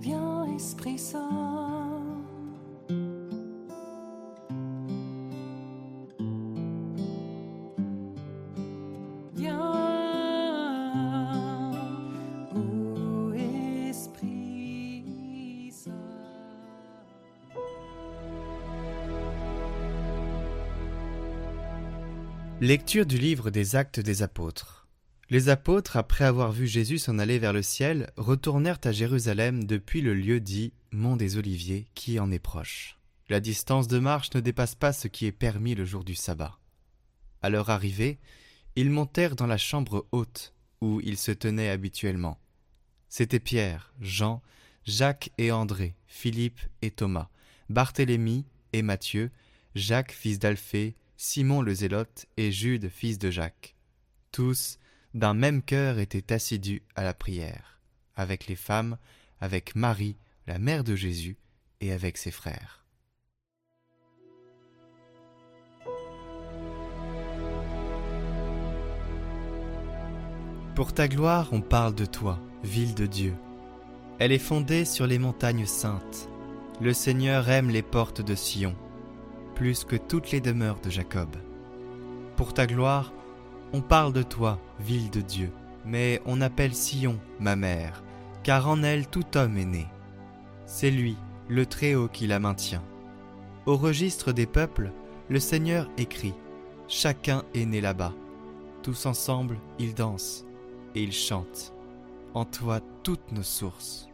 Viens, Esprit Saint. Lecture du livre des Actes des Apôtres. Les apôtres, après avoir vu Jésus s'en aller vers le ciel, retournèrent à Jérusalem depuis le lieu dit Mont des Oliviers, qui en est proche. La distance de marche ne dépasse pas ce qui est permis le jour du sabbat. À leur arrivée, ils montèrent dans la chambre haute, où ils se tenaient habituellement. C'étaient Pierre, Jean, Jacques et André, Philippe et Thomas, Barthélemy et Matthieu, Jacques fils d'Alphée, Simon le Zélote et Jude fils de Jacques. Tous, d'un même cœur, étaient assidus à la prière, avec les femmes, avec Marie, la mère de Jésus, et avec ses frères. Pour ta gloire, on parle de toi, ville de Dieu. Elle est fondée sur les montagnes saintes. Le Seigneur aime les portes de Sion, plus que toutes les demeures de Jacob. Pour ta gloire, on parle de toi, ville de Dieu, mais on appelle Sion ma mère, car en elle tout homme est né. C'est lui, le Très-Haut, qui la maintient. Au registre des peuples, le Seigneur écrit Chacun est né là-bas. Tous ensemble, ils dansent et ils chantent. En toi toutes nos sources.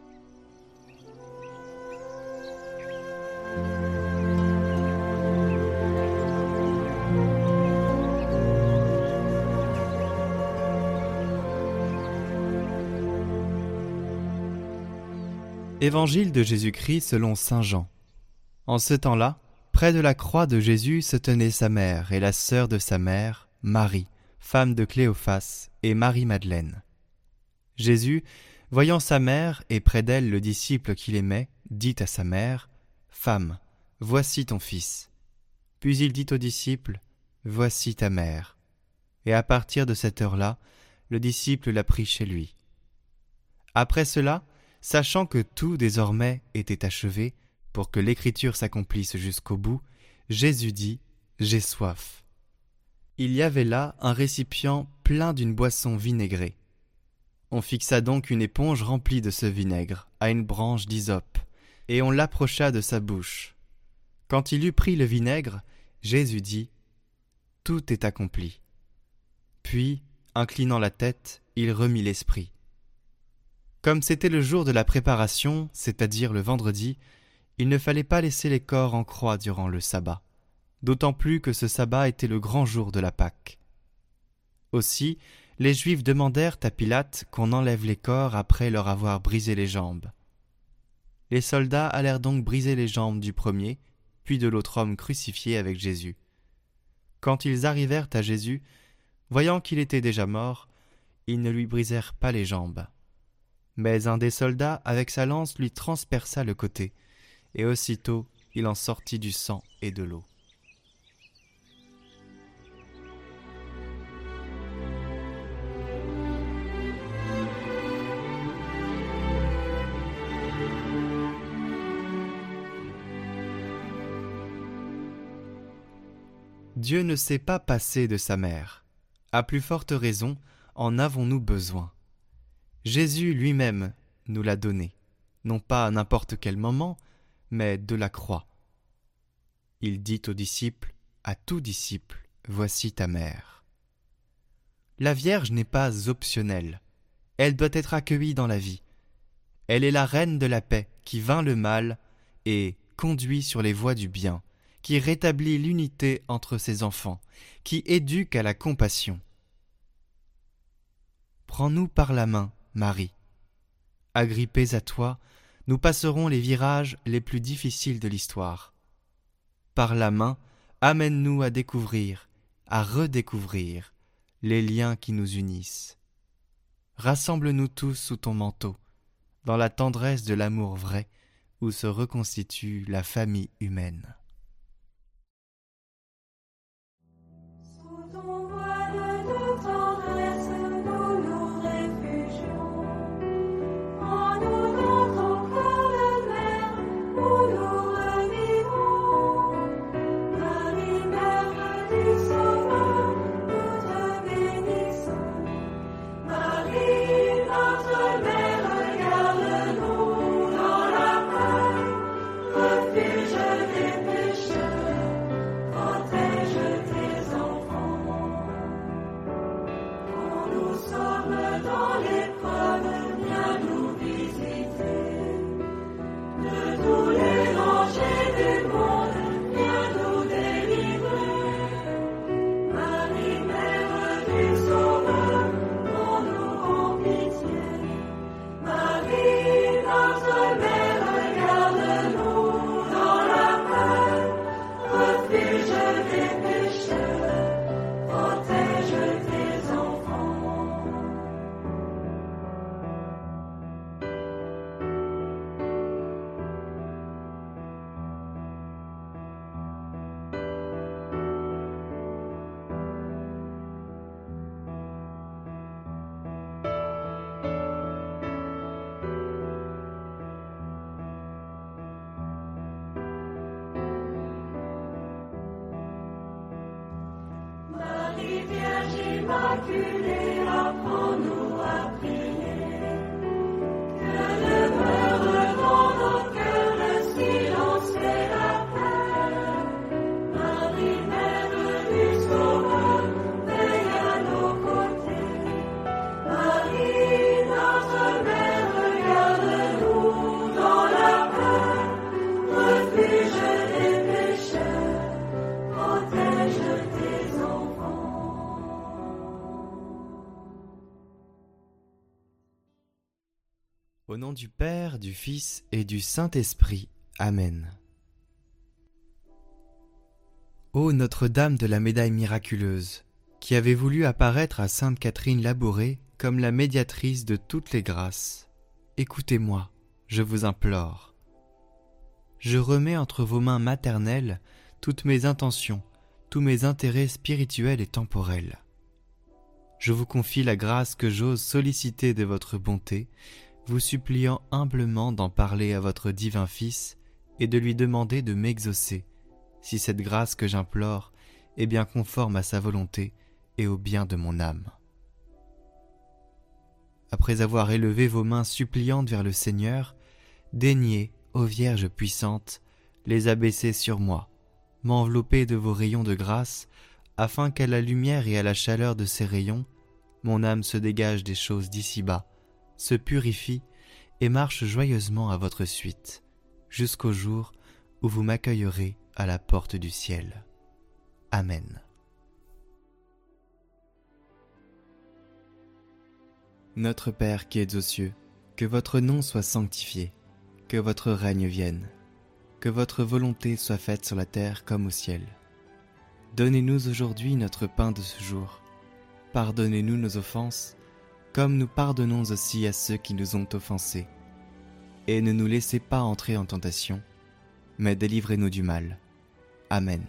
Évangile de Jésus-Christ selon Saint Jean. En ce temps-là, près de la croix de Jésus se tenait sa mère et la sœur de sa mère, Marie, femme de Cléophas, et Marie-Madeleine. Jésus, voyant sa mère et près d'elle le disciple qu'il aimait, dit à sa mère, Femme, voici ton fils. Puis il dit au disciple, Voici ta mère. Et à partir de cette heure-là, le disciple la prit chez lui. Après cela, sachant que tout désormais était achevé, pour que l'écriture s'accomplisse jusqu'au bout, Jésus dit, J'ai soif. Il y avait là un récipient plein d'une boisson vinaigrée. On fixa donc une éponge remplie de ce vinaigre à une branche d'hysope, et on l'approcha de sa bouche. Quand il eut pris le vinaigre, Jésus dit, Tout est accompli. Puis, inclinant la tête, il remit l'esprit. Comme c'était le jour de la préparation, c'est-à-dire le vendredi, il ne fallait pas laisser les corps en croix durant le sabbat, d'autant plus que ce sabbat était le grand jour de la Pâque. Aussi, les Juifs demandèrent à Pilate qu'on enlève les corps après leur avoir brisé les jambes. Les soldats allèrent donc briser les jambes du premier, puis de l'autre homme crucifié avec Jésus. Quand ils arrivèrent à Jésus, voyant qu'il était déjà mort, ils ne lui brisèrent pas les jambes. Mais un des soldats, avec sa lance, lui transperça le côté, et aussitôt il en sortit du sang et de l'eau. Dieu ne s'est pas passé de sa mère. À plus forte raison, en avons-nous besoin? Jésus lui-même nous l'a donné, non pas à n'importe quel moment, mais de la croix. Il dit aux disciples, à tout disciple, Voici ta mère. La Vierge n'est pas optionnelle, elle doit être accueillie dans la vie. Elle est la reine de la paix qui vainc le mal et conduit sur les voies du bien, qui rétablit l'unité entre ses enfants, qui éduque à la compassion. Prends-nous par la main, Marie. Agrippés à toi, nous passerons les virages les plus difficiles de l'histoire. Par la main, amène-nous à découvrir, à redécouvrir les liens qui nous unissent. Rassemble-nous tous sous ton manteau, dans la tendresse de l'amour vrai, où se reconstitue la famille humaine. Au nom du Père, du Fils et du Saint-Esprit. Amen. Ô Notre-Dame de la médaille miraculeuse, qui avez voulu apparaître à Sainte Catherine Labourée comme la médiatrice de toutes les grâces, écoutez-moi, je vous implore. Je remets entre vos mains maternelles toutes mes intentions, tous mes intérêts spirituels et temporels. Je vous confie la grâce que j'ose solliciter de votre bonté vous suppliant humblement d'en parler à votre divin Fils et de lui demander de m'exaucer, si cette grâce que j'implore est bien conforme à sa volonté et au bien de mon âme. Après avoir élevé vos mains suppliantes vers le Seigneur, daignez, ô Vierge puissante, les abaisser sur moi, m'envelopper de vos rayons de grâce, afin qu'à la lumière et à la chaleur de ces rayons, mon âme se dégage des choses d'ici-bas, se purifie et marche joyeusement à votre suite, jusqu'au jour où vous m'accueillerez à la porte du ciel. Amen. Notre Père qui êtes aux cieux, que votre nom soit sanctifié, que votre règne vienne, que votre volonté soit faite sur la terre comme au ciel. Donnez-nous aujourd'hui notre pain de ce jour. Pardonnez-nous nos offenses, comme nous pardonnons aussi à ceux qui nous ont offensés. Et ne nous laissez pas entrer en tentation, mais délivrez-nous du mal. Amen.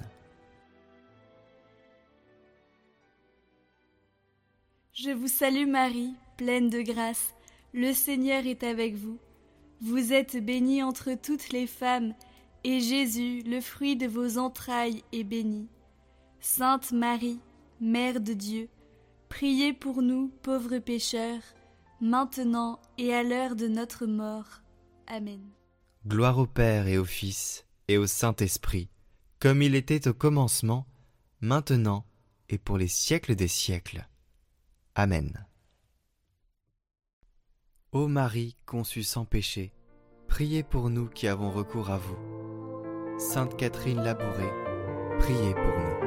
Je vous salue Marie, pleine de grâce, le Seigneur est avec vous. Vous êtes bénie entre toutes les femmes, et Jésus, le fruit de vos entrailles, est béni. Sainte Marie, Mère de Dieu, Priez pour nous, pauvres pécheurs, maintenant et à l'heure de notre mort. Amen. Gloire au Père et au Fils et au Saint-Esprit, comme il était au commencement, maintenant et pour les siècles des siècles. Amen. Ô Marie conçue sans péché, priez pour nous qui avons recours à vous. Sainte Catherine Labourée, priez pour nous.